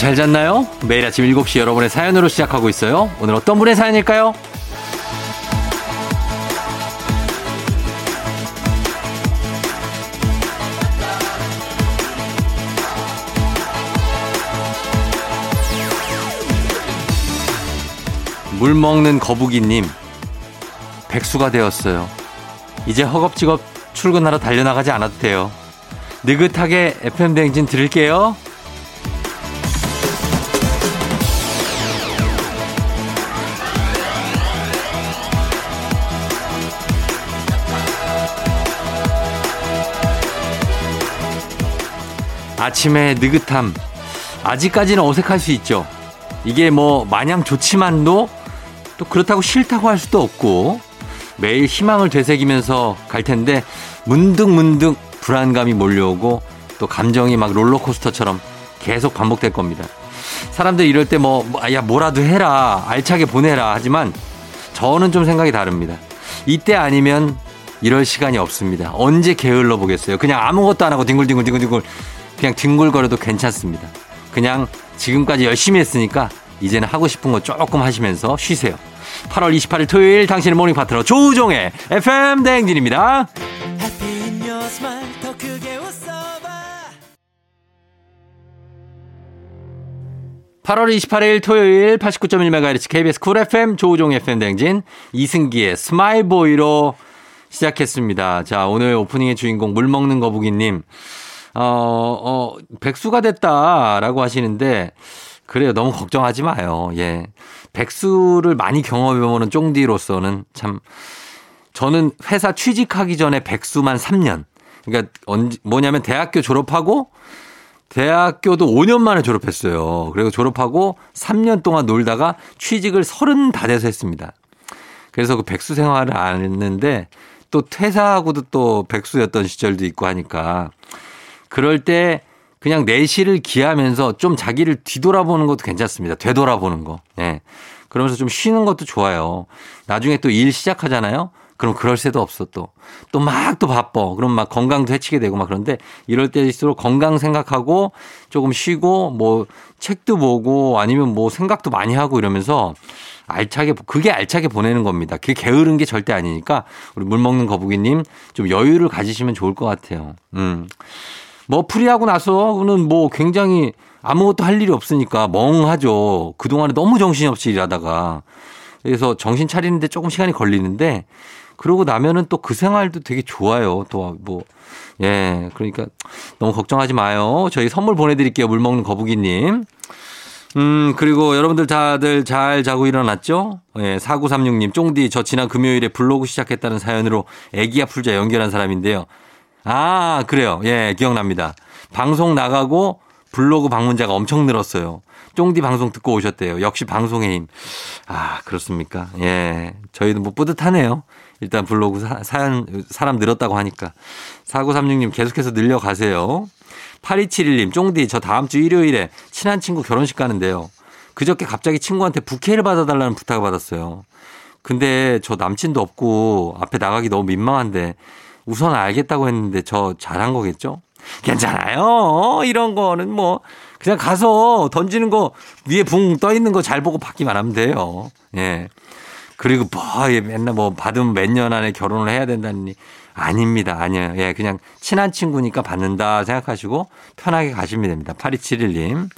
잘 잤나요? 매일 아침 7시 여러분의 사연으로 시작하고 있어요. 오늘 어떤 분의 사연일까요? 물 먹는 거북이님, 백수가 되었어요. 이제 허겁지겁 출근하러 달려나가지 않아도 돼요. 느긋하게 FM 댕진 들을게요. 아침에 느긋함. 아직까지는 어색할 수 있죠. 이게 뭐 마냥 좋지만도 또 그렇다고 싫다고 할 수도 없고 매일 희망을 되새기면서 갈 텐데 문득문득 불안감이 몰려오고 또 감정이 막 롤러코스터처럼 계속 반복될 겁니다. 사람들 이럴 때 뭐, 뭐, 야, 뭐라도 해라. 알차게 보내라. 하지만 저는 좀 생각이 다릅니다. 이때 아니면 이럴 시간이 없습니다. 언제 게을러 보겠어요. 그냥 아무것도 안 하고 뒹굴뒹굴뒹굴뒹굴 그냥 뒹굴거려도 괜찮습니다. 그냥 지금까지 열심히 했으니까 이제는 하고 싶은 거 조금 하시면서 쉬세요. 8월 28일 토요일 당신의 morning 파트너 조우종의 FM 대행진입니다. 8월 28일 토요일 89.1MHz KBS 쿨 FM 조우종 FM 대행진 이승기의 Smile Boy로 시작했습니다. 자, 오늘 오프닝의 주인공 물 먹는 거북이님. 어, 어, 백수가 됐다라고 하시는데 그래요. 너무 걱정하지 마요. 예. 백수를 많이 경험해보는 쫑디로서는 참 저는 회사 취직하기 전에 백수만 3년. 그러니까 언제 뭐냐면 대학교 졸업하고 대학교도 5년 만에 졸업했어요. 그리고 졸업하고 3년 동안 놀다가 취직을 30 다 돼서 했습니다. 그래서 그 백수 생활을 안 했는데 또 퇴사하고도 또 백수였던 시절도 있고 하니까 그럴 때 그냥 내실을 기하면서 좀 자기를 뒤돌아보는 것도 괜찮습니다. 되돌아보는 거. 예. 그러면서 좀 쉬는 것도 좋아요. 나중에 또 일 시작하잖아요. 그럼 그럴 새도 없어 또. 또 막 또 바빠. 그럼 막 건강도 해치게 되고 막 그런데 이럴 때일수록 건강 생각하고 조금 쉬고 뭐 책도 보고 아니면 뭐 생각도 많이 하고 이러면서 알차게 그게 알차게 보내는 겁니다. 그게 게으른 게 절대 아니니까 우리 물 먹는 거북이님 좀 여유를 가지시면 좋을 것 같아요. 음. 뭐 풀이하고 나서는 뭐 굉장히 아무것도 할 일이 없으니까 멍하죠. 그동안에 너무 정신없이 일하다가. 그래서 정신 차리는데 조금 시간이 걸리는데 그러고 나면은 또 그 생활도 되게 좋아요. 또 뭐, 예. 그러니까 너무 걱정하지 마요. 저희 선물 보내드릴게요. 물 먹는 거북이님. 음, 그리고 여러분들 다들 잘 자고 일어났죠? 예, 4936님, 쫑디, 저 지난 금요일에 블로그 시작했다는 사연으로 애기야 풀자 연결한 사람인데요. 아, 그래요. 예, 기억납니다. 방송 나가고 블로그 방문자가 엄청 늘었어요. 쫑디 방송 듣고 오셨대요. 역시 방송의 힘. 아, 그렇습니까? 예. 저희도 뭐 뿌듯하네요. 일단 블로그 사, 사연, 사람 늘었다고 하니까. 4936님 계속해서 늘려가세요. 8271님, 쫑디, 저 다음 주 일요일에 친한 친구 결혼식 가는데요. 그저께 갑자기 친구한테 부케를 받아달라는 부탁을 받았어요. 근데 저 남친도 없고 앞에 나가기 너무 민망한데 우선 알겠다고 했는데 저 잘한 거겠죠? 괜찮아요. 이런 거는 뭐 그냥 가서 던지는 거 위에 붕 떠 있는 거 잘 보고 받기만 하면 돼요. 예. 그리고 뭐 맨날 뭐 받으면 몇 년 안에 결혼을 해야 된다니 아닙니다. 아니에요. 예, 그냥 친한 친구니까 받는다 생각하시고 편하게 가시면 됩니다. 8271님.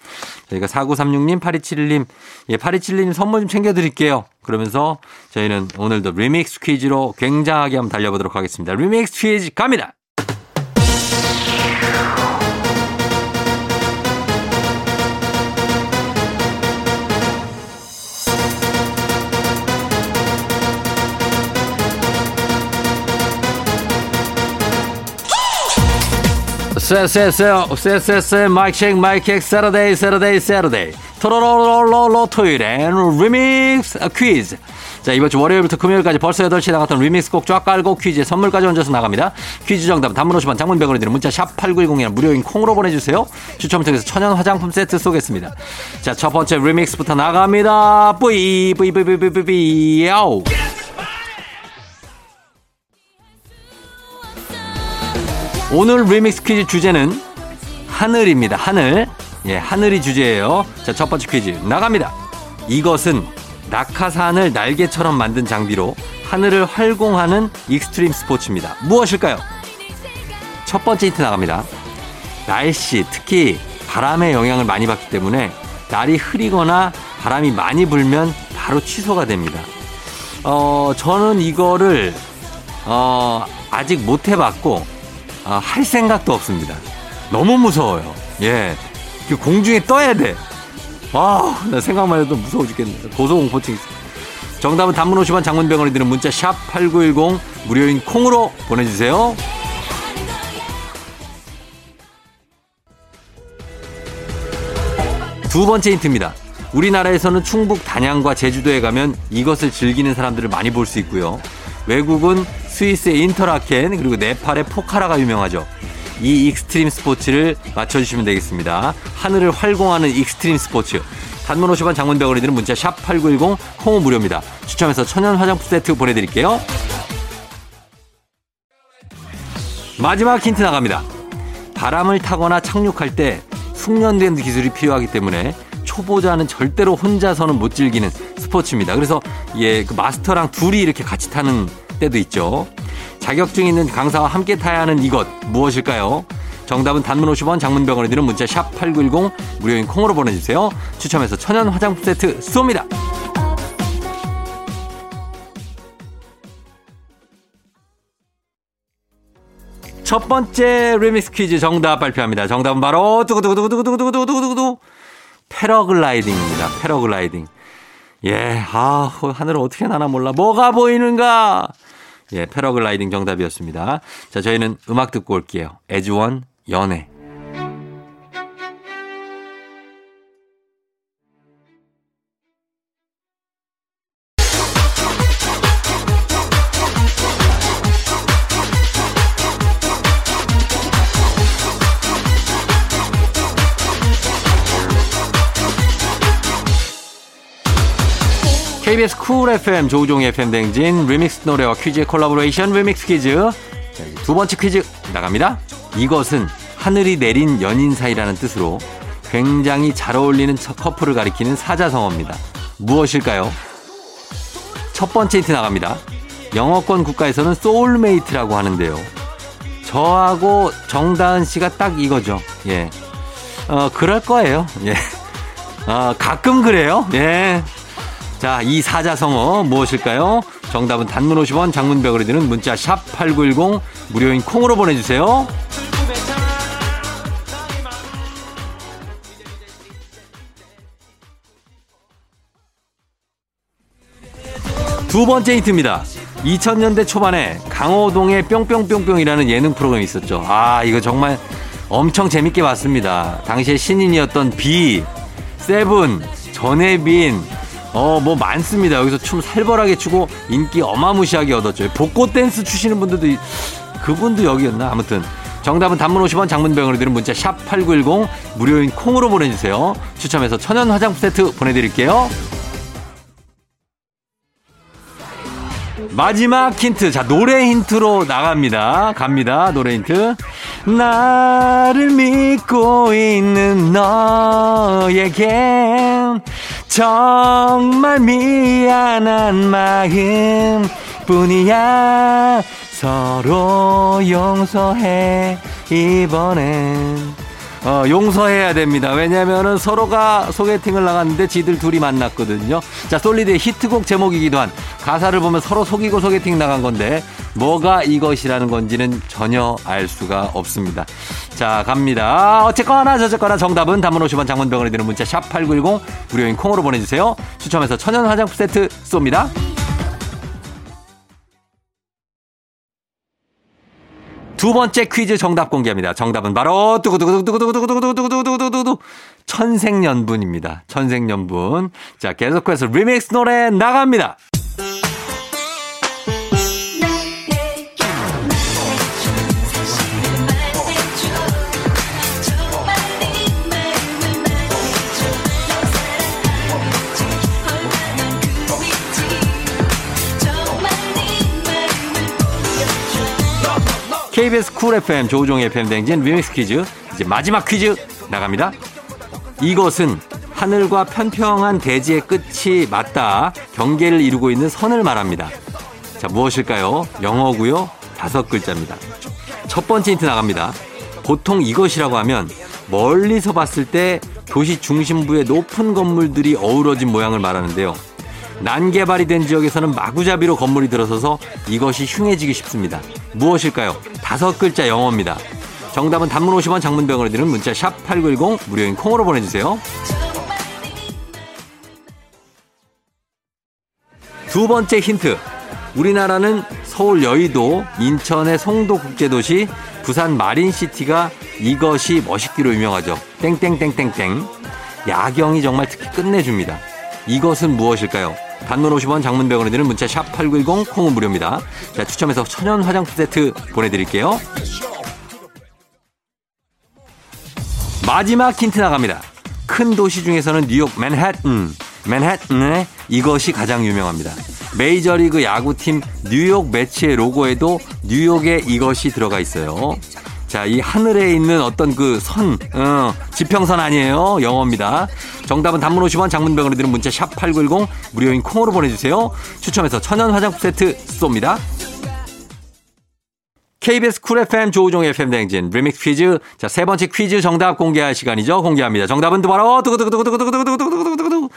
저희가 4936님, 8271님, 예, 8271님 선물 좀 챙겨드릴게요. 그러면서 저희는 오늘도 리믹스 퀴즈로 굉장하게 한번 달려보도록 하겠습니다. 리믹스 퀴즈 갑니다! 쎄쎄쎄 쎄쎄쎄 마이크 체크 마이크 체크 Saturday Saturday Saturday 토로로로로로 토요일엔 리믹스 퀴즈 자 이번 주 월요일부터 금요일까지 벌써 8시 나갔던 리믹스 곡 쫙 깔고 퀴즈에 선물까지 얹어서 나갑니다 퀴즈 정답 단문 50원 장문 100원이 드는 문자 샵 8910이나 무료인 콩으로 보내주세요 추첨을 통해서 천연 화장품 세트 쏘겠습니다 자 첫 번째 리믹스부터 나갑니다 뿌이 뿌이 뿌이 뿌이 뿌이 뿌이 야우 오늘 리믹스 퀴즈 주제는 하늘입니다. 하늘. 예, 하늘이 주제예요. 자, 첫 번째 퀴즈 나갑니다. 이것은 낙하산을 날개처럼 만든 장비로 하늘을 활공하는 익스트림 스포츠입니다. 무엇일까요? 첫 번째 힌트 나갑니다. 날씨, 특히 바람의 영향을 많이 받기 때문에 날이 흐리거나 바람이 많이 불면 바로 취소가 됩니다. 어, 저는 이거를, 어, 아직 못 해봤고, 어, 할 생각도 없습니다. 너무 무서워요. 예. 그 공중에 떠야 돼. 아, 나 생각만 해도 무서워 죽겠네. 고소공포증. 정답은 단문 50원 장문병원이 드는 문자 샵 8910 무료인 콩으로 보내주세요. 두 번째 힌트입니다. 우리나라에서는 충북 단양과 제주도에 가면 이것을 즐기는 사람들을 많이 볼 수 있고요. 외국은 스위스의 인터라켄 그리고 네팔의 포카라가 유명하죠. 이 익스트림 스포츠를 맞춰주시면 되겠습니다. 하늘을 활공하는 익스트림 스포츠. 단문 50원 장문 100원이 드는 문자 샵 8910 콩은 무료입니다. 추첨해서 천연 화장품 세트 보내드릴게요. 마지막 힌트 나갑니다. 바람을 타거나 착륙할 때 숙련된 기술이 필요하기 때문에 초보자는 절대로 혼자서는 못 즐기는 스포츠입니다. 그래서 예, 그 마스터랑 둘이 이렇게 같이 타는 때도 있죠. 자격증 있는 강사와 함께 타야 하는 이것 무엇일까요? 정답은 단문 50원 장문병원에 드는 문자 샵 8910 무료인 콩으로 보내주세요. 추첨해서 천연 화장품 세트 쏩니다. 첫 번째 리믹스 퀴즈 정답 발표합니다. 정답은 바로 두구두구두구두구두구두구두구두구 패러글라이딩입니다. 패러글라이딩. 예, 아, 하늘을 어떻게 나나 몰라. 뭐가 보이는가? 예, 패러글라이딩 정답이었습니다. 자, 저희는 음악 듣고 올게요. 에즈원 연애. KBS 쿨 FM 조우종 FM 댕진 리믹스 노래와 퀴즈의 콜라보레이션 리믹스 퀴즈 자, 두 번째 퀴즈 나갑니다. 이것은 하늘이 내린 연인 사이라는 뜻으로 굉장히 잘 어울리는 커플을 가리키는 사자성어입니다. 무엇일까요? 첫 번째 힌트 나갑니다. 영어권 국가에서는 soulmate라고 하는데요. 저하고 정다은 씨가 딱 이거죠. 예. 어, 그럴 거예요. 예. 어, 가끔 그래요. 예. 자, 이 사자성어 무엇일까요? 정답은 단문 50원, 장문벽으로 드는 문자 샵 8910 무료인 콩으로 보내주세요. 두 번째 힌트입니다. 2000년대 초반에 강호동의 뿅뿅뿅뿅이라는 예능 프로그램이 있었죠. 아, 이거 정말 엄청 재밌게 봤습니다. 당시에 신인이었던 비, 세븐, 전혜빈, 어, 뭐 많습니다. 여기서 춤 살벌하게 추고 인기 어마무시하게 얻었죠. 복고 댄스 추시는 분들도 이- 그분도 여기였나? 아무튼 정답은 단문 50원 장문 100원이 드는 문자 샵8910 무료인 콩으로 보내 주세요. 추첨해서 천연 화장품 세트 보내 드릴게요. 마지막 힌트. 자, 노래 힌트로 나갑니다. 갑니다. 노래 힌트. 나를 믿고 있는 너에겐 정말 미안한 마음 뿐이야. 서로 용서해, 이번엔. 어, 용서해야 됩니다. 왜냐면은 서로가 소개팅을 나갔는데 지들 둘이 만났거든요. 자, 솔리드의 히트곡 제목이기도 한 가사를 보면 서로 속이고 소개팅 나간 건데 뭐가 이것이라는 건지는 전혀 알 수가 없습니다. 자, 갑니다. 어쨌거나 저쨌거나 정답은 단문 50원 장문병원에 드는 문자 샵8910 무료인 콩으로 보내주세요. 추첨해서 천연 화장품 세트 쏩니다. 두 번째 퀴즈 정답 공개합니다. 정답은 바로 두구두구두구두구두구두구두구두구두구두구 천생연분입니다. 천생연분. 자, 계속해서 리믹스 노래 나갑니다. KBS 쿨 FM 조우종 FM 댕진 리믹스 퀴즈 이제 마지막 퀴즈 나갑니다. 이것은 하늘과 편평한 대지의 끝이 맞닿아 경계를 이루고 있는 선을 말합니다. 자, 무엇일까요? 영어고요. 다섯 글자입니다. 첫 번째 힌트 나갑니다. 보통 이것이라고 하면 멀리서 봤을 때 도시 중심부의 높은 건물들이 어우러진 모양을 말하는데요. 난개발이 된 지역에서는 마구잡이로 건물이 들어서서 이것이 흉해지기 쉽습니다. 무엇일까요? 다섯 글자 영어입니다. 정답은 단문 50원 장문병으로 드는 문자 샵 8910 무료인 콩으로 보내주세요. 두 번째 힌트. 우리나라는 서울 여의도, 인천의 송도국제도시, 부산 마린시티가 이것이 멋있기로 유명하죠. 땡땡땡땡땡. 야경이 정말 특히 끝내줍니다. 이것은 무엇일까요? 단문 50원 장문 100원에 드는 문자 샵 8910 콩은 무료입니다. 자, 추첨해서 천연 화장품 세트 보내드릴게요. 마지막 힌트 나갑니다. 큰 도시 중에서는 뉴욕 맨해튼, 맨해튼의 이것이 가장 유명합니다. 메이저리그 야구팀 뉴욕 매치의 로고에도 뉴욕의 이것이 들어가 있어요. 자, 이 하늘에 있는 어떤 그 선, 어, 지평선 아니에요. 영어입니다. 정답은 단문 50원 장문 100원이 드는 문자 샵 8910 무료인 콩으로 보내주세요. 추첨해서 천연 화장품 세트 쏩니다. KBS 쿨 FM 조우종 FM 대행진 리믹스 퀴즈. 자, 세 번째 퀴즈 정답 공개할 시간이죠. 공개합니다. 정답은 또 바로 두구두구두구두구두구두구두구두구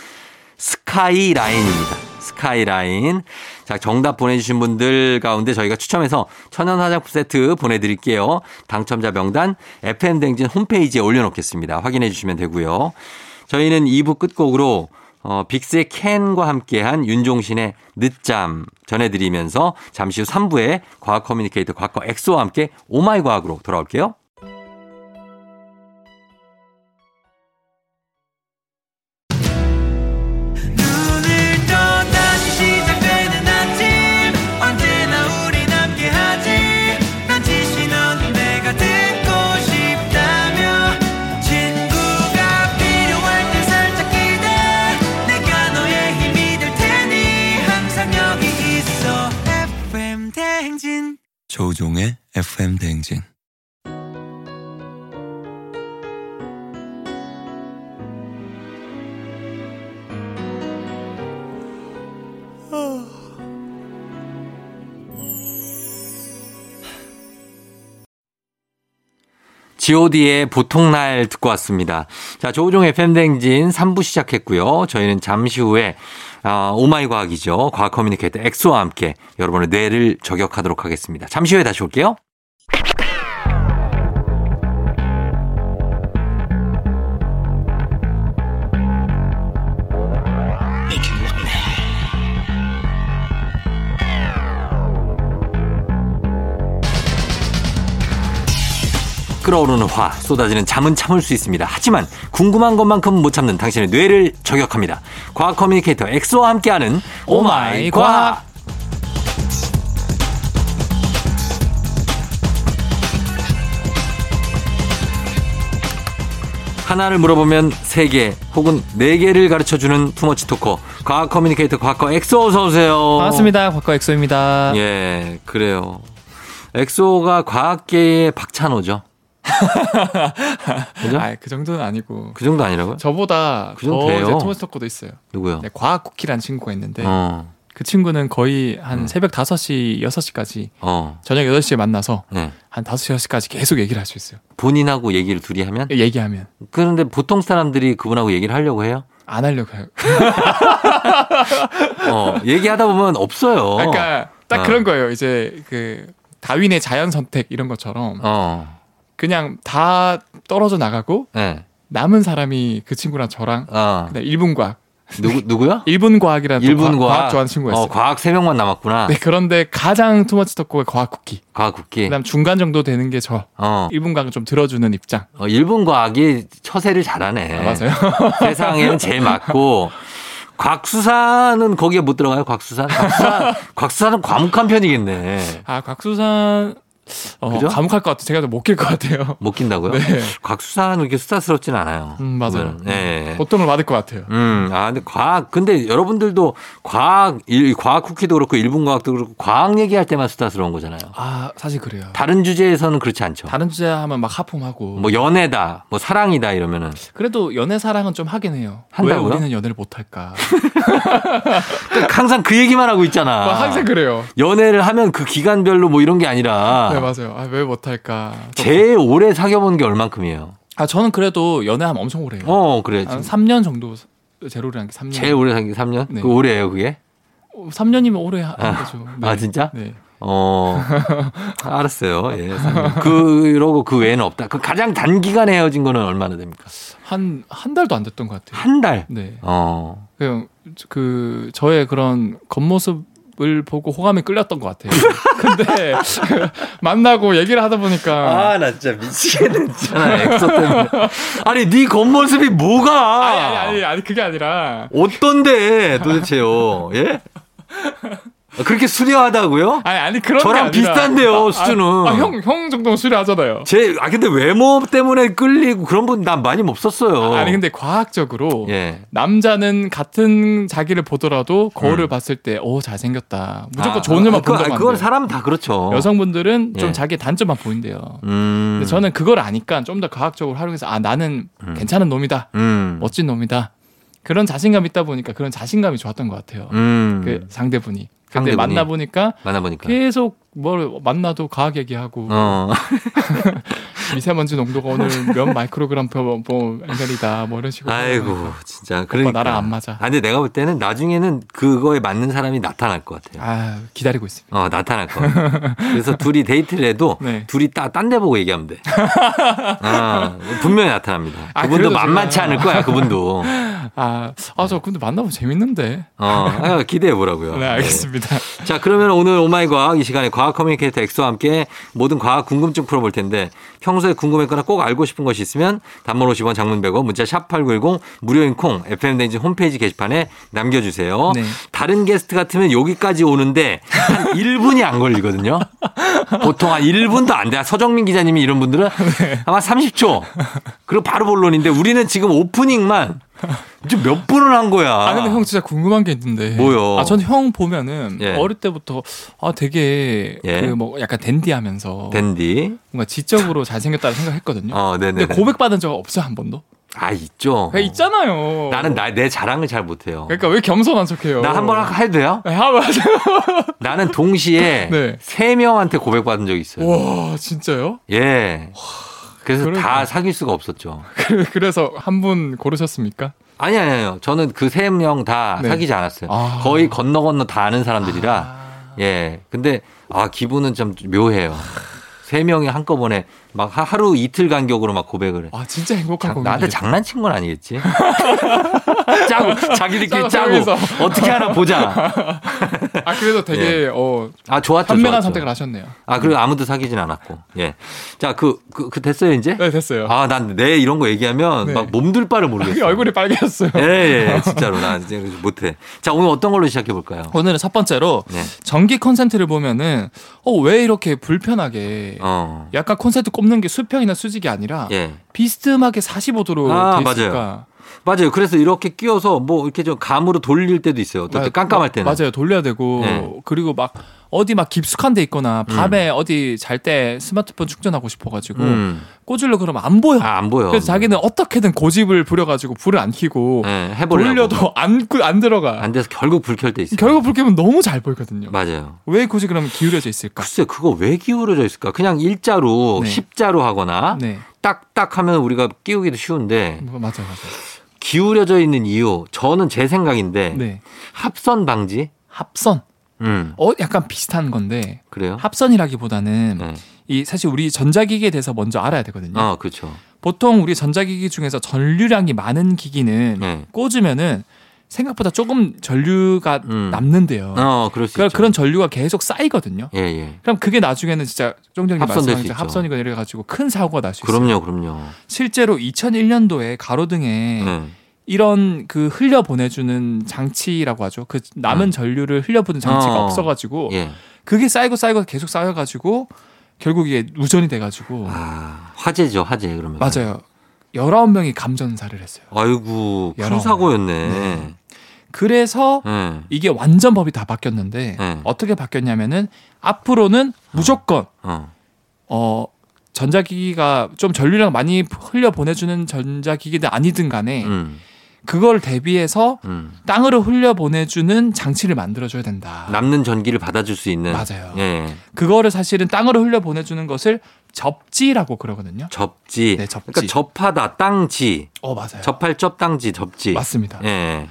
스카이라인입니다. 스카이라인. 자, 정답 보내주신 분들 가운데 저희가 추첨해서 천연 화장품 세트 보내드릴게요. 당첨자 명단 FM 댕진 홈페이지에 올려놓겠습니다. 확인해 주시면 되고요. 저희는 2부 끝곡으로 어, 빅스의 켄과 함께한 윤종신의 늦잠 전해드리면서 잠시 후 3부에 과학 커뮤니케이터 과거 엑소와 함께 Oh my 과학으로 돌아올게요. God의 보통날 듣고 왔습니다. 자, 조우종 FM댕진 3부 시작했고요. 저희는 잠시 후에 어, Oh my 과학이죠. 과학 커뮤니케이터 엑소와 함께 여러분의 뇌를 저격하도록 하겠습니다. 잠시 후에 다시 올게요. 끓어오르는 화, 쏟아지는 잠은 참을 수 있습니다. 하지만 궁금한 것만큼은 못 참는 당신의 뇌를 저격합니다. 과학 커뮤니케이터 엑소와 함께하는 Oh my 과학. 하나를 물어보면 세 개 혹은 네 개를 가르쳐 주는 too much talker 과학 커뮤니케이터 과거 엑소 어서 오세요. 반갑습니다. 곽과 엑소입니다. 예, 그래요. 엑소가 과학계의 박찬호죠. 그죠? 아, 그 정도는 아니고. 그 정도 아니라고요? 저보다 그 정도 더 돼요. 이제 토마스 토커도 있어요. 누구요? 네, 과학 쿠키라는 친구가 있는데 어, 그 친구는 거의 한 음. 새벽 5시, 6시까지 어, 저녁 8시에 만나서 네. 한 5시, 6시까지 계속 얘기를 할 수 있어요. 본인하고 얘기를 둘이 하면? 얘기하면 그런데 보통 사람들이 그분하고 얘기를 하려고 해요? 안 하려고 해요. 어, 얘기하다 보면 없어요. 그러니까 딱 어. 그런 거예요. 이제 그 다윈의 자연 선택 이런 것처럼 어, 그냥 다 떨어져 나가고 네. 남은 사람이 그 친구랑 저랑 어, 일본 과학, 누구, 누구요? 일본 과학이라는 또 일본 과학, 과학. 과학 좋아하는 친구가 있어요. 어, 과학 세 명만 남았구나. 네, 그런데 가장 투머치 토크가 과학 쿠키. 과학 국기. 그다음 중간 정도 되는 게 저. 어, 일본 과학을 좀 들어주는 입장. 어, 일본 과학이 처세를 잘하네. 아, 맞아요. 세상에는 제일 맞고 곽수사는 거기에 못 들어가요. 곽수산. 곽수산, 곽수산은 과묵한 편이겠네. 아, 곽수산 어, 그죠? 감옥할 것 같아. 제가 좀못낄 것 같아요. 못 낀다고요? 네. 곽수사는 그렇게 수다스럽진 않아요. 음, 맞아요. 네. 고통을 받을 것 같아요. 음, 아, 근데 과학, 근데 여러분들도 과학, 일, 과학 쿠키도 그렇고 일본 과학도 그렇고 과학 얘기할 때만 수다스러운 거잖아요. 아, 사실 그래요. 다른 주제에서는 그렇지 않죠. 다른 주제 하면 막 하품하고. 뭐 연애다, 뭐 사랑이다 이러면은 그래도 연애 사랑은 좀 하긴 해요. 한다고요? 왜 우리는 연애를 못 할까? 항상 그 얘기만 하고 있잖아. 뭐 항상 그래요. 연애를 하면 그 기간별로 뭐 이런 게 아니라 네, 맞아요. 아, 왜 못 할까? 또- 제일 오래 사귀어본 게 얼만큼이에요. 아, 저는 그래도 연애하면 엄청 오래 해요. 어, 그래. 한 3년 정도 제로를 한게 3년. 제일 오래 사귄 게 3년? 네. 그 오래예요, 그게? 3년이면 오래 하는 아, 거죠. 아, 진짜? 네. 어, 알았어요. 예. 3년. 그러고 그 외에는 없다. 그 가장 단기간에 헤어진 거는 얼마나 됩니까? 한, 한 달도 안 됐던 것 같아요. 한 달. 네. 어. 그냥 그 저의 그런 겉모습 을 보고 호감에 끌렸던 것 같아요. 근데 만나고 얘기를 하다 보니까 아, 나 진짜 미치겠네, 진짜. 엑소 때문에. 아니, 네 겉모습이 뭐가? 아니 아니 아니 아니 그게 아니라 어떤데, 도대체요? 예? 그렇게 수려하다고요? 아니 아니 그런 저랑 비슷한데요, 아, 수준은. 아, 형, 형 정도는 수려하잖아요. 제, 아, 근데 외모 때문에 끌리고 그런 분 난 많이 없었어요. 아니 근데 과학적으로 예. 남자는 같은 자기를 보더라도 거울을 봤을 때 오 잘생겼다. 무조건 아, 좋은 점만 그거- 본다고 아, 안 그건. 사람은 다 그렇죠. 여성분들은 좀 예. 자기 단점만 보인대요. 음. 근데 저는 그걸 아니까 좀 더 과학적으로 활용해서 아 나는 괜찮은 놈이다. 음. 멋진 놈이다. 그런 자신감 있다 보니까 그런 자신감이 좋았던 것 같아요. 음. 그 상대분이. 근데 상대분이. 만나 보니까 만나보니까. 계속 뭘 만나도 과학 얘기하고 어. 미세먼지 농도가 오늘 몇 마이크로그램 뭐, 뭐 엔겔이다 뭐 이런 식으로. 아이고, 진짜. 그러니까. 나랑 안 맞아. 아, 근데 내가 볼 때는 나중에는 그거에 맞는 사람이 나타날 것 같아요. 아 기다리고 있습니다. 어, 나타날 거. 그래서 둘이 데이트를 해도 네. 둘이 딴 데 보고 얘기하면 돼. 아, 분명히 나타납니다. 아, 그분도 만만치 제가- 않을 거야, 그분도. 아, 아, 저 근데 만나면 재밌는데. 어, 아, 기대해 보라고요. 네, 알겠습니다. 네. 자, 그러면 오늘 Oh my 과학 이 시간에 과학 커뮤니케이터 엑소와 함께 모든 과학 궁금증 풀어볼 텐데 평소에 궁금했거나 꼭 알고 싶은 것이 있으면 단문 50원 장문 100원 문자 샵8910 무료인 콩 FM댕진 홈페이지 게시판에 남겨주세요. 네. 다른 게스트 같으면 여기까지 오는데 한 1분이 안 걸리거든요. 보통 한 1분도 안 돼. 서정민 기자님이 이런 분들은 아마 30초. 그리고 바로 본론인데 우리는 지금 오프닝만 지금 몇 분을 한 거야. 아, 근데 형 진짜 궁금한 게 있는데. 뭐요? 아, 전 형 보면은 예. 어릴 때부터 아, 되게 예. 그뭐 약간 댄디하면서 댄디. 뭔가 지적으로 잘생겼다고 생각했거든요. 어, 네네. 근데 고백 받은 적 없어요, 한 번도? 아, 있죠. 그러니까 있잖아요. 나는 나, 내 자랑을 잘 못해요. 그러니까 왜 겸손한 척해요? 나 한 번 해도 돼요? 네, 하 맞아요. 나는 동시에 네. 세 명한테 고백 받은 적이 있어요. 와, 진짜요? 예. 그래서 다 그러니까. 사귈 수가 없었죠. 그래서 한 분 고르셨습니까? 아니, 아니, 아니요. 저는 그 세 명다 네. 사귀지 않았어요. 아. 거의 건너 건너 다 아는 사람들이라. 예. 근데, 아, 기분은 좀 묘해요. 세 명이 한꺼번에 막 하- 하루 이틀 간격으로 막 고백을 해. 아, 진짜 행복한 자, 고민. 나한테 장난친 건 아니겠지? 짜고, 자기들끼리 짜고 짜고. 어떻게 하나 보자. 아, 그래도 되게 어 아, 좋았죠. 현명한 좋았죠. 선택을 하셨네요. 아, 그리고 아무도 사귀진 않았고. 예. 자, 그, 그, 그 됐어요, 이제? 네, 됐어요. 아, 난 내 이런 거 얘기하면 네. 막 몸둘 바를 모르겠어. 얼굴이 빨개졌어요. 예, 예, 진짜로. 나 이제 못해. 자, 오늘 어떤 걸로 시작해 볼까요? 오늘은 첫 번째로 네. 전기 콘센트를 보면은 어왜 이렇게 불편하게 어. 약간 콘센트 꼽는 게 수평이나 수직이 아니라 예. 비스듬하게 45도로 아, 돼 있을까? 맞아요. 그래서 이렇게 끼워서 뭐 이렇게 좀 감으로 돌릴 때도 있어요. 어떨 때 깜깜할 때는. 맞아요. 돌려야 되고 네. 그리고 막 어디 막 깊숙한 데 있거나 밤에 어디 잘 때 스마트폰 충전하고 싶어 가지고 음. 꽂으려 그러면 안 보여. 아, 안 보여. 그래서 자기는 어떻게든 고집을 부려 가지고 불을 안 켜고 예, 해보려고. 돌려도 안, 끄- 안 들어가. 안 돼서 결국 불 켤 때 있어요. 결국 불 켜면 너무 잘 보이거든요. 맞아요. 왜 굳이 그러면 기울여져 있을까? 글쎄, 그거 왜 기울어져 있을까? 그냥 일자로, 네. 십자로 하거나, 네. 딱딱 하면 우리가 끼우기도 쉬운데, 뭐, 맞아요, 맞아요. 기울여져 있는 이유, 저는 제 생각인데, 네. 합선 방지? 합선. 음, 어, 약간 비슷한 건데 그래요? 합선이라기보다는 네. 이 사실 우리 전자기기에 대해서 먼저 알아야 되거든요. 어, 그렇죠. 보통 우리 전자기기 중에서 전류량이 많은 기기는 네. 꽂으면은 생각보다 조금 전류가 음. 남는데요. 어, 그럴 수 그러니까. 그런 전류가 계속 쌓이거든요. 예, 예. 그럼 그게 나중에는 진짜 쫑정님 말씀하신. 합선이거나 이래 가지고 큰 사고가 날 수 있어요. 그럼요, 그럼요. 실제로 2001년도에 가로등에 네. 이런 그 흘려 보내주는 장치라고 하죠. 그 남은 음. 전류를 흘려 보는 장치가 어. 없어가지고 예. 그게 쌓이고 쌓이고 계속 쌓여가지고 결국 이게 누전이 돼가지고 아, 화재죠, 화재 그러면. 맞아요. 19명이 감전사를 했어요. 아이고, 큰 사고였네. 네. 그래서 네. 이게 완전 법이 다 바뀌었는데 네. 어떻게 바뀌었냐면은 앞으로는 무조건 어. 어 전자기기가 좀 전류량 많이 흘려 보내주는 전자기기든 아니든 간에 음, 그걸 대비해서 음. 땅으로 흘려 보내주는 장치를 만들어줘야 된다. 남는 전기를 받아줄 수 있는. 맞아요. 예. 그거를 사실은 땅으로 흘려 보내주는 것을 접지라고 그러거든요. 접지. 네, 접지. 그러니까 접하다, 땅지. 어 맞아요. 접할 접, 땅지, 접지. 맞습니다. 예.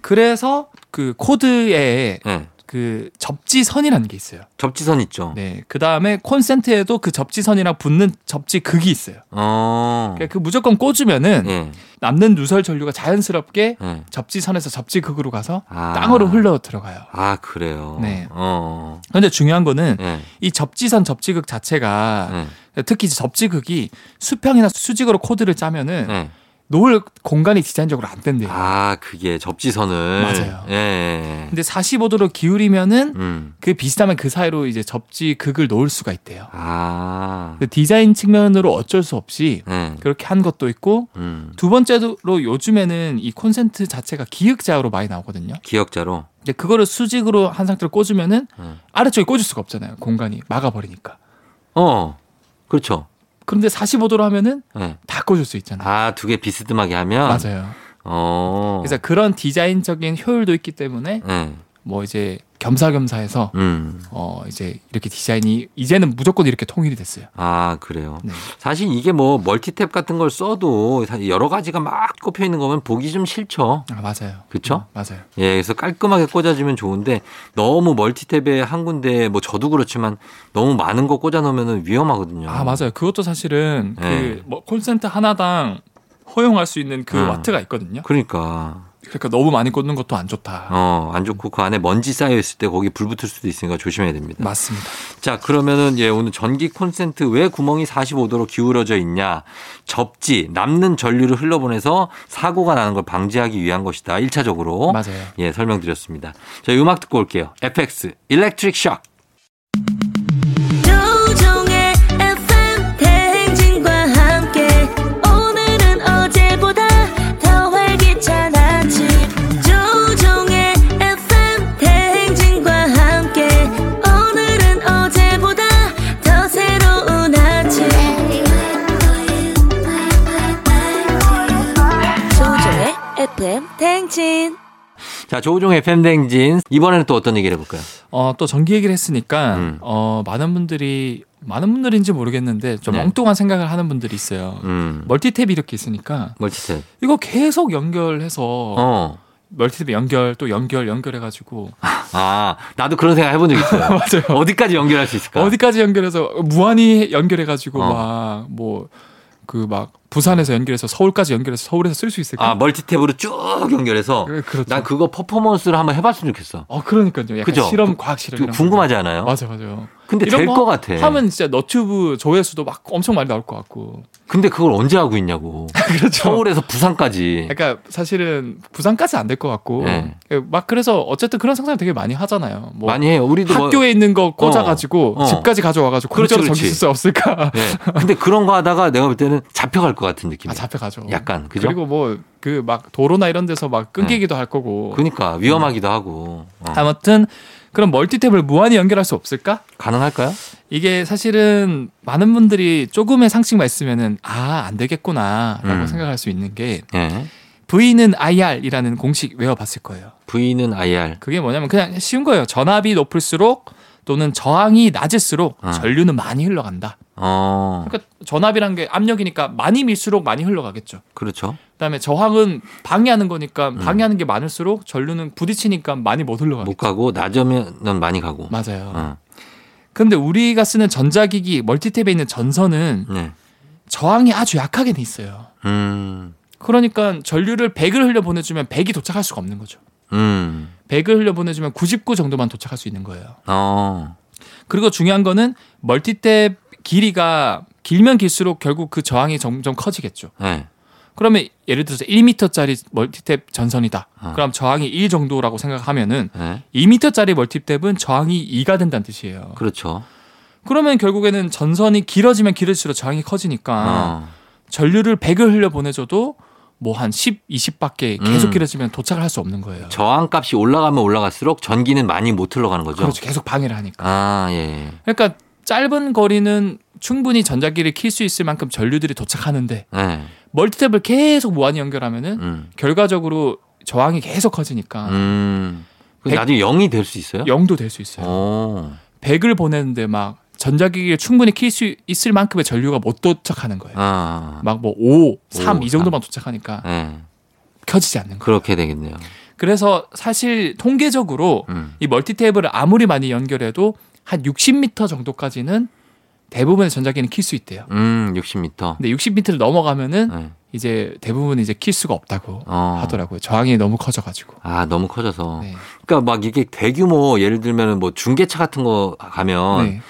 그래서 그 코드에 예. 그 접지선이라는 게 있어요. 접지선 있죠. 네. 그 다음에 콘센트에도 그 접지선이랑 붙는 접지 극이 있어요. 어. 그러니까 그 무조건 꽂으면은 예. 남는 누설 전류가 자연스럽게 예. 접지선에서 접지 극으로 가서 아. 땅으로 흘러 들어가요. 아, 그래요. 네. 어. 근데 중요한 거는 예. 이 접지선 접지 극 자체가 예. 특히 이제 접지 극이 수평이나 수직으로 코드를 짜면은 예. 놓을 공간이 디자인적으로 안 된대요. 아, 그게 접지선을. 맞아요. 예, 예. 근데 45도로 기울이면은 음. 그 비슷하면 그 사이로 이제 접지 극을 놓을 수가 있대요. 아. 디자인 측면으로 어쩔 수 없이 예. 그렇게 한 것도 있고 음. 두 번째로 요즘에는 이 콘센트 자체가 기역자로 많이 나오거든요. 기억자로. 근데 그거를 수직으로 한 상태로 꽂으면은 음. 아래쪽에 꽂을 수가 없잖아요. 공간이 막아버리니까. 어. 그렇죠. 그런데 45도로 하면은 예. 다 꽂을 수 있잖아요. 아, 두 개 비스듬하게 하면. 맞아요. 어. 그래서 그런 디자인적인 효율도 있기 때문에 예. 뭐 이제 겸사겸사해서 음. 어 이제 이렇게 디자인이 이제는 무조건 이렇게 통일이 됐어요. 아, 그래요. 네. 사실 이게 뭐 멀티탭 같은 걸 써도 여러 가지가 막 꼽혀 있는 거면 보기 좀 싫죠. 아 맞아요. 그쵸? 음, 맞아요. 예, 그래서 깔끔하게 꽂아주면 좋은데 너무 멀티탭에 한 군데 뭐 저도 그렇지만 너무 많은 거 꽂아 놓으면 위험하거든요. 아 맞아요. 그것도 사실은 네. 그뭐 콘센트 하나당 허용할 수 있는 그 음. 와트가 있거든요. 그러니까 그러니까 너무 많이 꽂는 것도 안 좋다. 어, 안 좋고 그 안에 먼지 쌓여 있을 때 거기 불 붙을 수도 있으니까 조심해야 됩니다. 맞습니다. 자, 그러면은 예, 오늘 전기 콘센트 왜 구멍이 45도로 기울어져 있냐? 접지, 남는 전류를 흘러보내서 사고가 나는 걸 방지하기 위한 것이다. 1차적으로. 맞아요. 예, 설명드렸습니다. 저희 음악 듣고 올게요. FX, 일렉트릭 shock. 자, 조우종의 팬댕진. 이번에는 또 어떤 얘기를 해볼까요? 어, 또 전기 얘기를 했으니까 음. 어, 많은 분들이 많은 분들인지 모르겠는데 좀 네. 엉뚱한 생각을 하는 분들이 있어요. 음. 멀티탭이 이렇게 있으니까 멀티탭. 이거 계속 연결해서 어. 멀티탭 연결 또 연결 연결해가지고 아, 나도 그런 생각 해본 적 있어요. 맞아요. 어디까지 연결할 수 있을까? 어디까지 연결해서 무한히 연결해가지고 어. 막뭐 그막 부산에서 연결해서 서울까지 연결해서 서울에서 쓸 수 있을까? 아, 멀티탭으로 쭉 연결해서. 그- 그렇죠. 난 그거 퍼포먼스를 한번 해봤으면 좋겠어. 어 그러니까요. 그죠? 실험 과학 실험 궁금하지 거. 않아요? 맞아 맞아. 근데 될거것 같아. 하면 진짜 너튜브 조회수도 막 엄청 많이 나올 것 같고. 근데 그걸 언제 하고 있냐고. 그렇죠. 서울에서 부산까지. 그러니까 사실은 부산까지 안 될 것 같고 네. 막 그래서 어쨌든 그런 상상을 되게 많이 하잖아요. 뭐 많이 해요. 우리도 뭐- 학교에 있는 거 꽂아가지고 어, 어. 집까지 가져와가지고 그렇지, 공짜로 그렇지. 전기 쓸수 없을까? 네. 근데 그런 거 하다가 내가 볼 때는 잡혀갈 것 같은 느낌. 아 잡혀가죠. 약간 그죠? 그리고 뭐 그 막 도로나 이런 데서 막 끊기기도 할 거고. 그러니까 위험하기도 하고. 어. 아무튼 그럼 멀티탭을 무한히 연결할 수 없을까? 가능할까요? 이게 사실은 많은 분들이 조금의 상식만 있으면은 아 안 되겠구나라고 음. 생각할 수 있는 게 예. V는 IR이라는 공식 외워봤을 거예요. V는 IR. 그게 뭐냐면 그냥 쉬운 거예요. 전압이 높을수록 또는 저항이 낮을수록 어. 전류는 많이 흘러간다. 어. 그러니까 전압이란 게 압력이니까 많이 밀수록 많이 흘러가겠죠. 그렇죠. 그다음에 저항은 방해하는 거니까 방해하는 게 많을수록 전류는 부딪히니까 많이 못 흘러가겠죠. 못 가고 낮으면 많이 가고. 맞아요. 어. 근데 우리가 쓰는 전자기기 멀티탭에 있는 전선은 네. 저항이 아주 약하게 돼 있어요. 음. 그러니까 전류를 100을 흘려 보내주면 100이 도착할 수가 없는 거죠. 음. 100을 흘려 보내주면 99 정도만 도착할 수 있는 거예요. 어. 그리고 중요한 거는 멀티탭 길이가 길면 길수록 결국 그 저항이 점점 커지겠죠. 네. 그러면 예를 들어서 1m짜리 멀티탭 전선이다. 어. 그럼 저항이 1 정도라고 생각하면은 네. 2m짜리 멀티탭은 저항이 2가 된다는 뜻이에요. 그렇죠. 그러면 결국에는 전선이 길어지면 길어질수록 저항이 커지니까 어. 전류를 100을 흘려 보내줘도 뭐 한 10, 20밖에 계속 음. 길어지면 도착을 할 수 없는 거예요. 저항값이 올라가면 올라갈수록 전기는 많이 못 흘러가는 거죠. 그렇죠. 계속 방해를 하니까. 아, 예. 그러니까 짧은 거리는 충분히 전자기기를 킬 수 있을 만큼 전류들이 도착하는데 예. 멀티탭을 계속 무한히 연결하면은 음. 결과적으로 저항이 계속 커지니까 음. 나중에 0이 될 수 있어요? 0도 될 수 있어요. 어. 100을 보내는데 막 전자기기를 충분히 킬 수 있을 만큼의 전류가 못 도착하는 거예요. 아. 막 뭐 5, 3 오, 이 정도만 도착하니까 예. 켜지지 않는 거예요. 그렇게 되겠네요. 그래서 사실 통계적으로 음. 이 멀티탭을 아무리 많이 연결해도 한 60m 정도까지는 대부분의 전자기는 킬 수 있대요. 음, 60m. 근데 60m를 넘어가면은 예. 이제 대부분 이제 킬 수가 없다고 어. 하더라고요. 저항이 너무 커져가지고. 아, 너무 커져서. 네. 그러니까 막 이게 대규모 예를 들면은 뭐 중계차 같은 거 가면 네.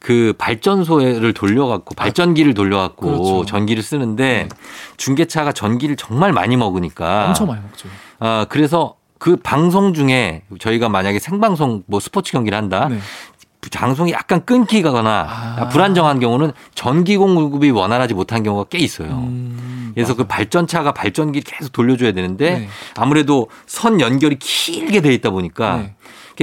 그 발전소를 돌려갖고 발전기를 돌려갖고 그렇죠. 전기를 쓰는데 네. 중계차가 전기를 정말 많이 먹으니까 엄청 많이 먹죠. 아 그래서 그 방송 중에 저희가 만약에 생방송 뭐 스포츠 경기를 한다 네. 방송이 약간 끊기거나 아. 불안정한 경우는 전기 공급이 원활하지 못한 경우가 꽤 있어요. 음, 그래서 그 맞아요. 발전차가 발전기를 계속 돌려줘야 되는데 네. 아무래도 선 연결이 길게 돼 있다 보니까 네.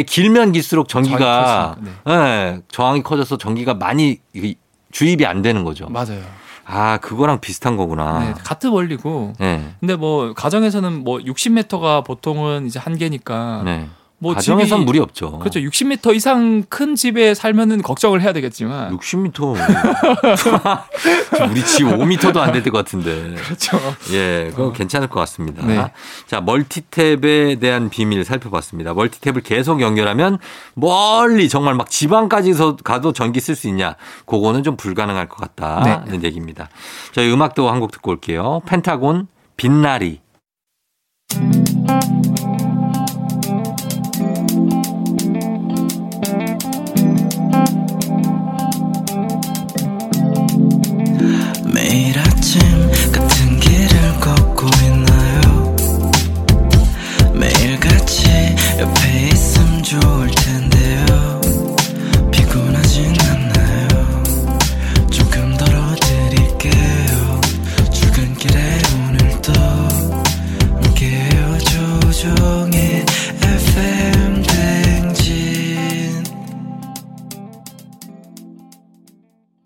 길면 길수록 전기가 저항이 예, 저항이 커져서 전기가 많이 이- 주입이 안 되는 거죠. 맞아요. 아 그거랑 비슷한 거구나. 네, 같은 원리고. 네. 근데 뭐 가정에서는 뭐 60m가 보통은 이제 한계니까 네. 뭐 가정에선 집이- 물이 없죠. 그렇죠. 60m 이상 큰 집에 살면은 걱정을 해야 되겠지만 60m. 우리 집 5m도 안 될 것 같은데. 그렇죠. 예, 그거 괜찮을 것 같습니다. 네. 자, 멀티탭에 대한 비밀 살펴봤습니다. 멀티탭을 계속 연결하면 멀리 정말 막 지방까지서 가도 전기 쓸 수 있냐? 그거는 좀 불가능할 것 같다는 네. 얘기입니다. 저희 음악도 한 곡 듣고 올게요. 펜타곤 빛나리.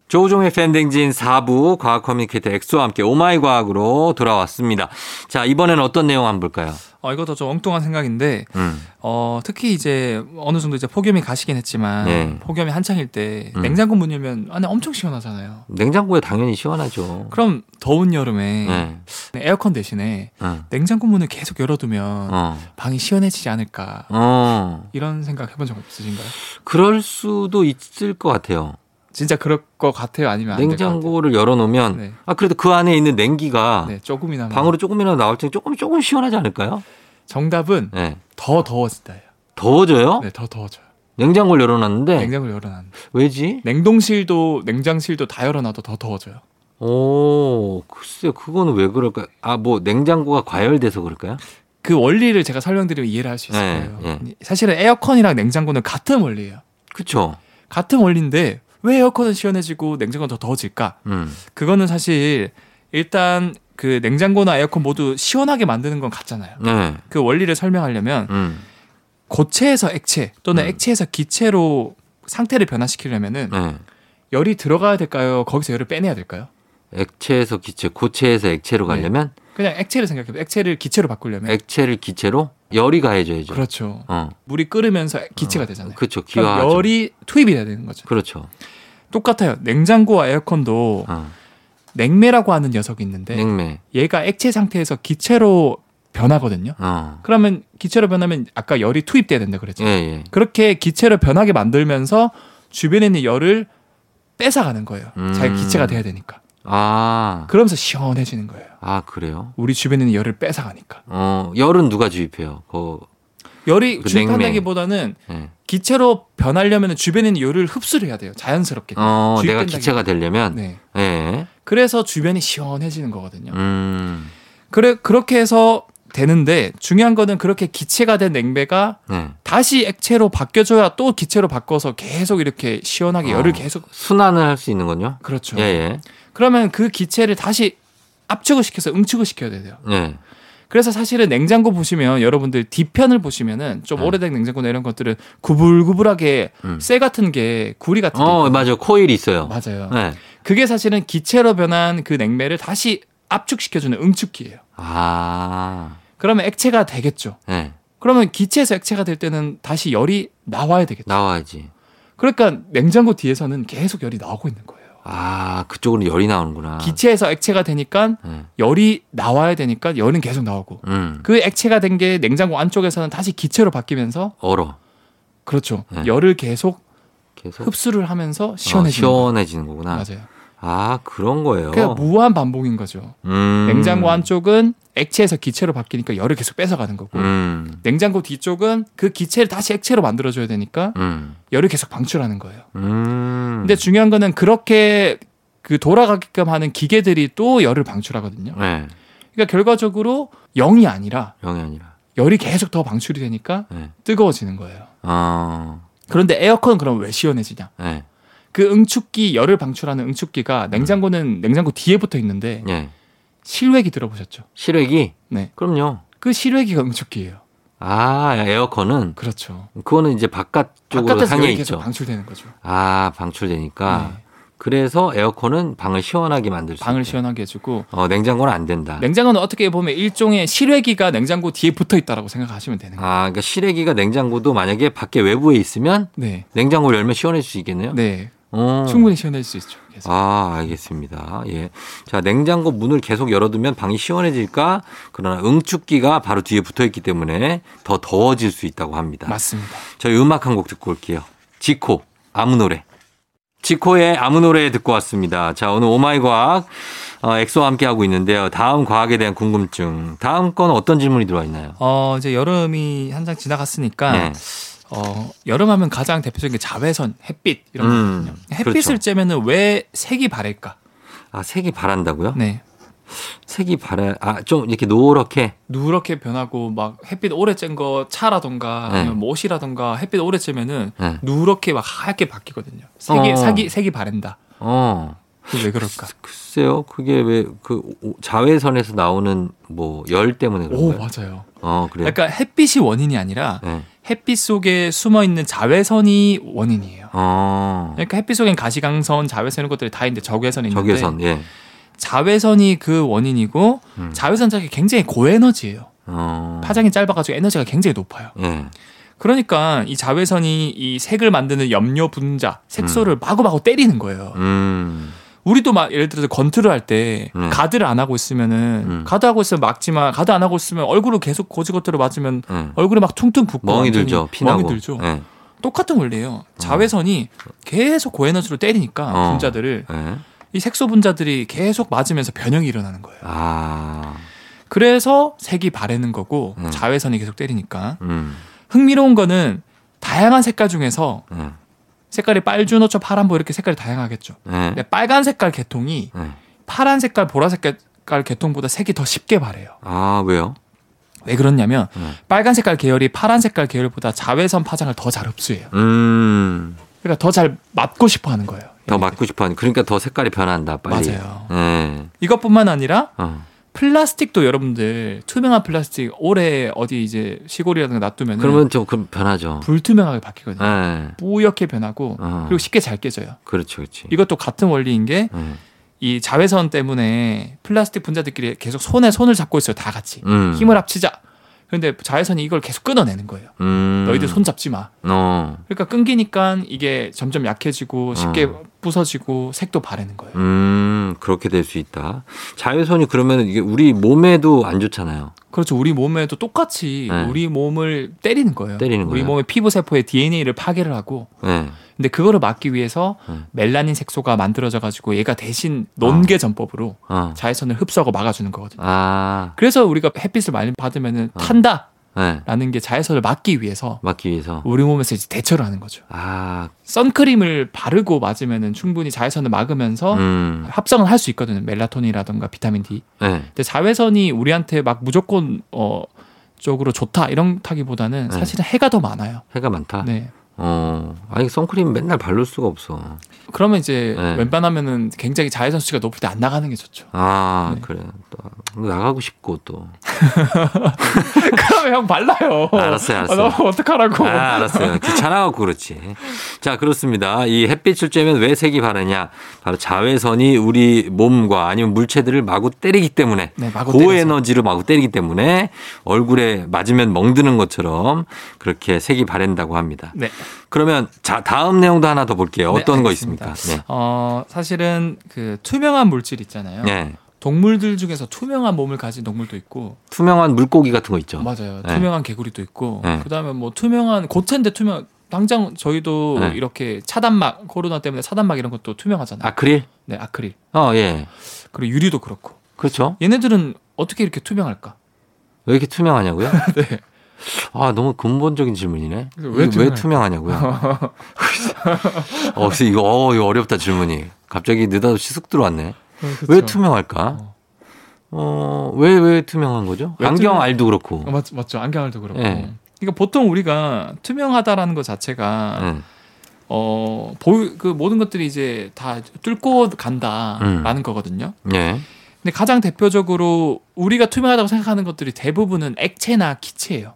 조종의 팬댕진 4부 과학 커뮤니케이터 엑소와 함께 오마이 과학으로 돌아왔습니다. 자, 이번에는 어떤 내용 한번 볼까요? 어, 이것도 좀 엉뚱한 생각인데 음. 어, 특히 이제 어느 정도 이제 폭염이 가시긴 했지만 네. 폭염이 한창일 때 음. 냉장고 문 열면 안에 엄청 시원하잖아요. 냉장고에 당연히 시원하죠. 그럼 더운 여름에 네. 에어컨 대신에 응. 냉장고 문을 계속 열어두면 어. 방이 시원해지지 않을까 어. 이런 생각 해본 적 없으신가요? 그럴 수도 있을 것 같아요. 진짜 그럴 것 같아요? 아니면 냉장고를 열어놓으면 네. 아 그래도 그 안에 있는 냉기가? 네, 조금이나마 방으로 조금이라도 나올 때 조금 조금 시원하지 않을까요? 정답은 네. 더 더워진다예요. 더워져요? 네, 더 더워져요. 냉장고를 열어놨는데 냉장고를 열어놨는데 왜지? 냉동실도 냉장실도 다 열어놔도 더 더워져요. 오 글쎄요 그거는 왜 그럴까요? 아 뭐 냉장고가 과열돼서 그럴까요? 그 원리를 제가 설명드리면 이해를 할 수 있을 네, 거예요. 네. 사실은 에어컨이랑 냉장고는 같은 원리예요. 그쵸? 같은 원리인데 왜 에어컨은 시원해지고 냉장고는 더 더워질까? 음. 그거는 사실 일단 그 냉장고나 에어컨 모두 시원하게 만드는 건 같잖아요. 네. 그 원리를 설명하려면 음. 고체에서 액체 또는 음. 액체에서 기체로 상태를 변화시키려면은 네. 열이 들어가야 될까요? 거기서 열을 빼내야 될까요? 액체에서 기체, 고체에서 액체로 네. 가려면 그냥 액체를 생각해요. 액체를 기체로 바꾸려면 액체를 기체로 열이 가해져야죠. 그렇죠. 어. 물이 끓으면서 기체가 되잖아요. 그렇죠. 그럼 기화하죠. 열이 투입이 돼야 되는 거죠. 그렇죠. 똑같아요. 냉장고와 에어컨도 어. 냉매라고 하는 녀석이 있는데 냉매. 얘가 액체 상태에서 기체로 변하거든요. 어. 그러면 기체로 변하면 아까 열이 투입돼야 된다 그랬죠. 예, 예. 그렇게 기체로 변하게 만들면서 주변에 있는 열을 뺏어가는 거예요. 음. 자기 기체가 돼야 되니까. 아. 그러면서 시원해지는 거예요. 아, 그래요? 우리 주변에 있는 열을 뺏어가니까. 어, 열은 누가 주입해요? 그, 열이 그 주입한다기보다는 예. 기체로 변하려면 주변에 있는 열을 흡수를 해야 돼요. 자연스럽게. 어, 내가 기체가 되려면, 네. 예. 그래서 주변이 시원해지는 거거든요. 음, 그래 그렇게 해서 되는데 중요한 거는 그렇게 기체가 된 냉매가 네. 다시 액체로 바뀌어줘야 또 기체로 바꿔서 계속 이렇게 시원하게 열을 어. 계속 순환을 할 수 있는 건요? 그렇죠. 예, 예. 그러면 그 기체를 다시 압축을 시켜서 응축을 시켜야 돼요. 예. 그래서 사실은 냉장고 보시면 여러분들 뒤편을 보시면은 좀 네. 오래된 냉장고나 이런 것들은 구불구불하게 음. 쇠 같은 게 구리 같은 게 어. 맞아요. 코일이 있어요. 맞아요. 네. 그게 사실은 기체로 변한 그 냉매를 다시 압축시켜주는 응축기예요. 아. 그러면 액체가 되겠죠. 네. 그러면 기체에서 액체가 될 때는 다시 열이 나와야 되겠죠. 나와야지. 그러니까 냉장고 뒤에서는 계속 열이 나오고 있는 거예요. 아, 그쪽으로 열이 나오는구나. 기체에서 액체가 되니까 네. 열이 나와야 되니까 열은 계속 나오고 음. 그 액체가 된 게 냉장고 안쪽에서는 다시 기체로 바뀌면서 얼어. 그렇죠. 네. 열을 계속 계속 흡수를 하면서 어, 시원해지는 거예요. 시원해지는 거구나. 맞아요. 아, 그런 거예요. 그러니까 무한 반복인 거죠. 음. 냉장고 안쪽은 액체에서 기체로 바뀌니까 열을 계속 뺏어가는 거고 음. 냉장고 뒤쪽은 그 기체를 다시 액체로 만들어줘야 되니까 음. 열을 계속 방출하는 거예요. 음. 근데 중요한 거는 그렇게 그 돌아가게끔 하는 기계들이 또 열을 방출하거든요. 네. 그러니까 결과적으로 0이 아니라 영이 아니라. 열이 계속 더 방출이 되니까 네. 뜨거워지는 거예요. 어. 그런데 에어컨은 그럼 왜 시원해지냐? 네. 그 응축기 열을 방출하는 응축기가 냉장고는 냉장고 뒤에 붙어 있는데 예. 실외기 들어보셨죠? 실외기? 네. 그럼요. 그 실외기가 응축기예요. 아, 에어컨은 그렇죠. 그거는 이제 바깥쪽으로 계속 있죠. 방출되는 거죠. 아, 방출되니까. 네. 그래서 에어컨은 방을 시원하게 만들 수 방을 있대. 시원하게 해주고 어, 냉장고는 안 된다. 냉장고는 어떻게 보면 일종의 실외기가 냉장고 뒤에 붙어 있다라고 생각하시면 되는 거예요. 아, 그러니까 실외기가 냉장고도 만약에 밖에 외부에 있으면 네. 냉장고를 열면 시원해질 수 있겠네요. 네. 어. 충분히 시원해질 수 있죠. 계속. 아, 알겠습니다. 예. 자, 냉장고 문을 계속 열어두면 방이 시원해질까? 그러나 응축기가 바로 뒤에 붙어 있기 때문에 더 더워질 수 있다고 합니다. 맞습니다. 저희 음악 한 곡 듣고 올게요. 지코, 아무 노래. 지코의 아무 노래 듣고 왔습니다. 자, 오늘 오마이 과학, 어, 엑소와 함께 하고 있는데요. 다음 과학에 대한 궁금증. 다음 건 어떤 질문이 들어와 있나요? 어, 이제 여름이 한창 지나갔으니까 네. 어, 여름하면 가장 대표적인 게 자외선, 햇빛 이런 음, 거거든요. 햇빛을 그렇죠. 쬐면은 왜 색이 바랄까? 아, 색이 바란다고요? 네. 색이 바라, 아, 좀 이렇게 노랗게. 누렇게 변하고 막 햇빛 오래 쬐거 차라던가 네. 아니면 뭐 옷이라던가 햇빛 오래 쬐면은 네. 누렇게 막 하얗게 바뀌거든요. 색이 어. 색이 색이 바랜다. 어. 왜 그럴까? 글쎄요, 그게 왜 그 자외선에서 나오는 뭐 열 때문에 오 그런가요? 맞아요. 어, 그래요. 그러니까 햇빛이 원인이 아니라 네. 햇빛 속에 숨어 있는 자외선이 원인이에요. 어. 그러니까 햇빛 속엔 가시광선, 자외선 이런 것들이 다 있는데 적외선이 있는데 적외선, 예. 자외선이 그 원인이고 음. 자외선 자체가 굉장히 고에너지예요. 어. 파장이 짧아가지고 에너지가 굉장히 높아요. 예. 그러니까 이 자외선이 이 색을 만드는 염료 분자, 색소를 마구마구 때리는 거예요. 음. 우리도 막 예를 들어서 권투를 할때 네. 가드를 안 하고 있으면은 음. 가드 하고 있으면 막지만 가드 안 하고 있으면 얼굴을 계속 고지고대로 맞으면 예. 얼굴에 막 퉁퉁 붓고 멍이 들죠. 피나고. 멍이 들죠. 예. 똑같은 원리예요. 자외선이 계속 고에너지로 때리니까 어. 분자들을 예. 이 색소 분자들이 계속 맞으면서 변형이 일어나는 거예요. 아. 그래서 색이 바래는 거고 음. 자외선이 계속 때리니까 음. 흥미로운 거는 다양한 색깔 중에서 예. 색깔이 빨주노초 파란보 이렇게 색깔이 다양하겠죠. 예. 근데 빨간 색깔 계통이 예. 파란 색깔 보라색 깔 계통보다 색이 더 쉽게 바래요. 아, 왜요? 왜 그러냐면 음. 빨간 색깔 계열이 파란 색깔 계열보다 자외선 파장을 더 잘 흡수해요. 음. 그러니까 더 잘 맞고 싶어 하는 거예요. 더 맞고 싶어 하니 그러니까 더 색깔이 변한다, 빨리. 맞아요. 예. 이것뿐만 아니라 어. 플라스틱도 여러분들 투명한 플라스틱 오래 어디 이제 시골이라든가 놔두면 그러면 좀 그럼 변하죠. 불투명하게 바뀌거든요. 예. 뿌옇게 변하고 어. 그리고 쉽게 잘 깨져요. 그렇죠, 그렇지. 이것도 같은 원리인 게이 예. 자외선 때문에 플라스틱 분자들끼리 계속 손에 손을 잡고 있어요. 다 같이 음. 힘을 합치자. 그런데 자외선이 이걸 계속 끊어내는 거예요. 음. 너희들 손 잡지 마. 어. 그러니까 끊기니까 이게 점점 약해지고 쉽게 어. 부서지고 색도 바래는 거예요. 음, 그렇게 될 수 있다. 자외선이 그러면 이게 우리 몸에도 안 좋잖아요. 그렇죠. 우리 몸에도 똑같이 네. 우리 몸을 때리는 거예요. 때리는 우리 거예요. 몸의 피부 세포의 DNA를 파괴를 하고 예. 근데 그거를 막기 위해서 네. 멜라닌 색소가 만들어져 가지고 얘가 대신 논개 전법으로 어. 자외선을 흡수하고 막아주는 거거든요. 아. 그래서 우리가 햇빛을 많이 받으면 탄다. 라는 네. 게 자외선을 막기 위해서 막기 위해서. 우리 몸에서 이제 대처를 하는 거죠. 아, 선크림을 바르고 맞으면은 충분히 자외선을 막으면서 음, 합성을 할 수 있거든요. 멜라토닌이라던가 비타민 D. 네. 근데 자외선이 우리한테 막 무조건 어 쪽으로 좋다 이런 타기보다는 네. 사실은 해가 더 많아요. 해가 많다. 네. 어, 아니 선크림 맨날 바를 수가 없어. 그러면 이제 네. 웬만하면은 굉장히 자외선 수치가 높을 때 안 나가는 게 좋죠. 아, 네. 그래. 또 나가고 싶고 또. 그러면 형 발라요. 알았어요, 알았어요. 아, 어떡하라고. 아, 알았어요. 귀찮아갖고 그렇지. 자, 그렇습니다. 이 햇빛을 쬐면 왜 색이 바르냐? 바로 자외선이 우리 몸과 아니면 물체들을 마구 때리기 때문에 네, 마구 때려서. 고에너지로 마구 때리기 때문에 얼굴에 맞으면 멍드는 것처럼 그렇게 색이 바랜다고 합니다. 네. 그러면 자, 다음 내용도 하나 더 볼게요. 네, 어떤 거 알겠습니다. 있습니까? 어, 사실은 그 투명한 물질 있잖아요. 네. 네. 동물들 중에서 투명한 몸을 가진 동물도 있고 투명한 물고기 같은 거 있죠. 맞아요. 네. 투명한 개구리도 있고 네. 그다음에 뭐 투명한 고체인데 투명 당장 저희도 네. 이렇게 차단막 코로나 때문에 차단막 이런 것도 투명하잖아요. 아크릴? 네, 아크릴. 어, 예. 그리고 유리도 그렇고. 그렇죠. 얘네들은 어떻게 이렇게 투명할까? 왜 이렇게 투명하냐고요? 네. 아, 너무 근본적인 질문이네. 왜 왜? 투명하냐고요? 어, 이거, 어, 이거 어렵다 질문이. 갑자기 느닷없이 쑥 들어왔네. 왜 투명할까? 어. 어, 왜, 왜 투명한 거죠? 왜 안경 투명- 알도 그렇고. 어, 맞, 맞죠. 안경 알도 그렇고. 네. 그러니까 보통 우리가 투명하다라는 것 자체가 응. 어, 보유 그 모든 것들이 이제 다 뚫고 간다라는 음. 거거든요. 예. 근데 가장 대표적으로 우리가 투명하다고 생각하는 것들이 대부분은 액체나 기체예요.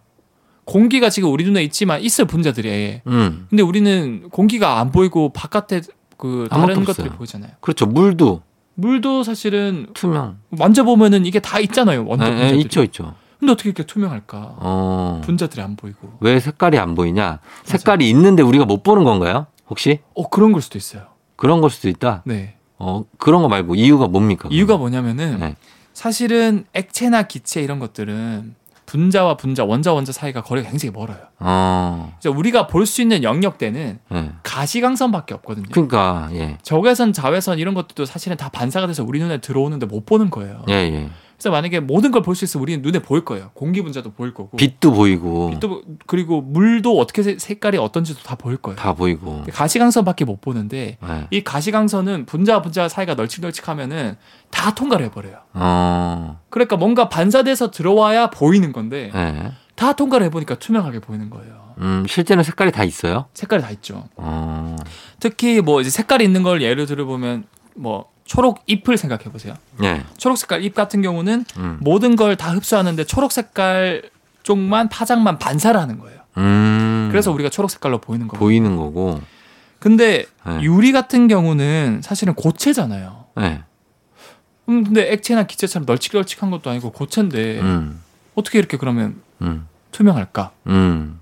공기가 지금 우리 눈에 있지만 있을 분자들이. 음. 근데 우리는 공기가 안 보이고 바깥에 그 다른 것들이 없어요. 보이잖아요. 그렇죠. 물도 물도 사실은 투명. 만져보면은 이게 다 있잖아요. 원자 예, 예, 분자들이. 있죠, 있죠. 근데 어떻게 이렇게 투명할까? 어. 분자들이 안 보이고. 왜 색깔이 안 보이냐? 색깔이 있는데 우리가 못 보는 건가요? 혹시? 어 그런 걸 수도 있어요. 그런 걸 수도 있다? 네. 어, 그런 거 말고 이유가 뭡니까? 이유가 뭐냐면은 네. 사실은 액체나 기체 이런 것들은 분자와 분자, 원자 원자 사이가 거리가 굉장히 멀어요. 어. 그래서 우리가 볼 수 있는 영역대는 예. 가시광선밖에 없거든요. 그러니까 예. 적외선, 자외선 이런 것들도 사실은 다 반사가 돼서 우리 눈에 들어오는데 못 보는 거예요. 예, 예. 그래서 만약에 모든 걸 볼 수 있으면 우리는 눈에 보일 거예요. 공기 분자도 보일 거고. 빛도 보이고 빛도 그리고 물도 어떻게 세- 색깔이 어떤지도 다 보일 거예요. 다 보이고. 가시광선밖에 못 보는데 예. 이 가시광선은 분자와 분자 사이가 널찍널찍하면은 다 통과를 해버려요. 어. 그러니까 뭔가 반사돼서 들어와야 보이는 건데 예. 다 통과를 해보니까 투명하게 보이는 거예요. 음, 실제는 색깔이 다 있어요? 색깔이 다 있죠. 어. 특히 뭐 이제 색깔이 있는 걸 예를 들어보면 뭐 초록 잎을 생각해 보세요. 예. 초록 색깔 잎 같은 경우는 음. 모든 걸 다 흡수하는데 초록 색깔 쪽만 파장만 반사를 하는 거예요. 음. 그래서 우리가 초록 색깔로 보이는 거고. 보이는 거고. 근데 네. 유리 같은 경우는 사실은 고체잖아요. 예. 음, 근데 액체나 기체처럼 널찍널찍한 것도 아니고 고체인데 음. 어떻게 이렇게 그러면 음. 투명할까? 음.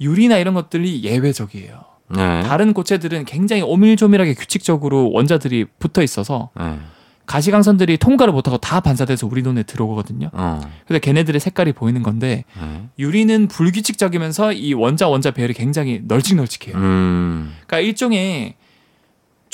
유리나 이런 것들이 예외적이에요. 네. 다른 고체들은 굉장히 오밀조밀하게 규칙적으로 원자들이 붙어 있어서 예. 가시광선들이 통과를 못하고 다 반사돼서 우리 눈에 들어오거든요. 어. 그래서 걔네들의 색깔이 보이는 건데 예. 유리는 불규칙적이면서 이 원자 원자 배열이 굉장히 널찍널찍해요. 음. 그러니까 일종의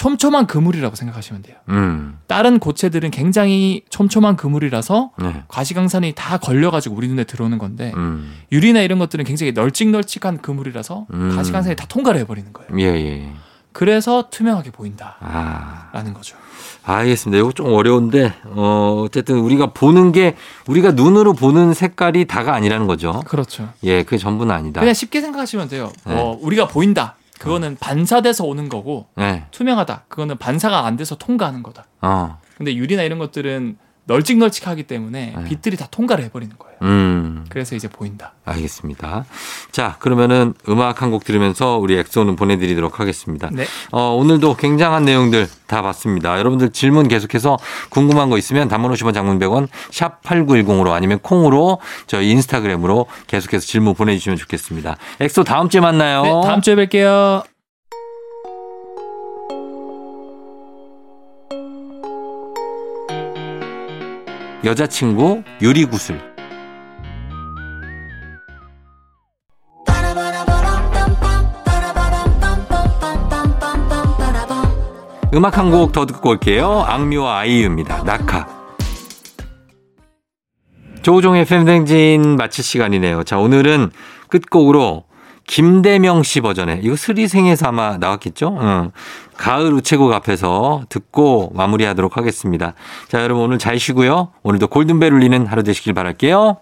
촘촘한 그물이라고 생각하시면 돼요. 음. 다른 고체들은 굉장히 촘촘한 그물이라서 네. 가시광선이 다 걸려가지고 우리 눈에 들어오는 건데 음. 유리나 이런 것들은 굉장히 널찍널찍한 그물이라서 음. 가시광선이 다 통과를 해버리는 거예요. 예, 예. 그래서 투명하게 보인다라는 아. 거죠. 알겠습니다. 이거 좀 어려운데, 어, 어쨌든 우리가 보는 게, 우리가 눈으로 보는 색깔이 다가 아니라는 거죠. 그렇죠. 예, 그게 전부는 아니다. 그냥 쉽게 생각하시면 돼요. 네. 어, 우리가 보인다. 그거는 반사돼서 오는 거고 예, 투명하다. 그거는 반사가 안 돼서 통과하는 거다. 어, 근데 유리나 이런 것들은 널찍널찍하기 때문에 네. 빛들이 다 통과를 해버리는 거예요. 음, 그래서 이제 보인다. 알겠습니다. 자, 그러면은 음악 한 곡 들으면서 우리 엑소는 보내드리도록 하겠습니다. 네. 어, 오늘도 굉장한 내용들 다 봤습니다. 여러분들 질문 계속해서 궁금한 거 있으면 단문 50원 장문 100원 샵 8910으로 아니면 콩으로 저희 인스타그램으로 계속해서 질문 보내주시면 좋겠습니다. 엑소 다음 주에 만나요. 네, 다음 주에 뵐게요. 여자친구 유리구슬. 음악 한 곡 더 듣고 올게요. 악뮤와 아이유입니다. 낙하. 조우종의 팬댕진 마칠 시간이네요. 자, 오늘은 끝곡으로 김대명 씨 버전에 이거 스리생에서 아마 나왔겠죠? 응. 가을 우체국 앞에서 듣고 마무리하도록 하겠습니다. 자, 여러분 오늘 잘 쉬고요. 오늘도 골든벨 울리는 하루 되시길 바랄게요.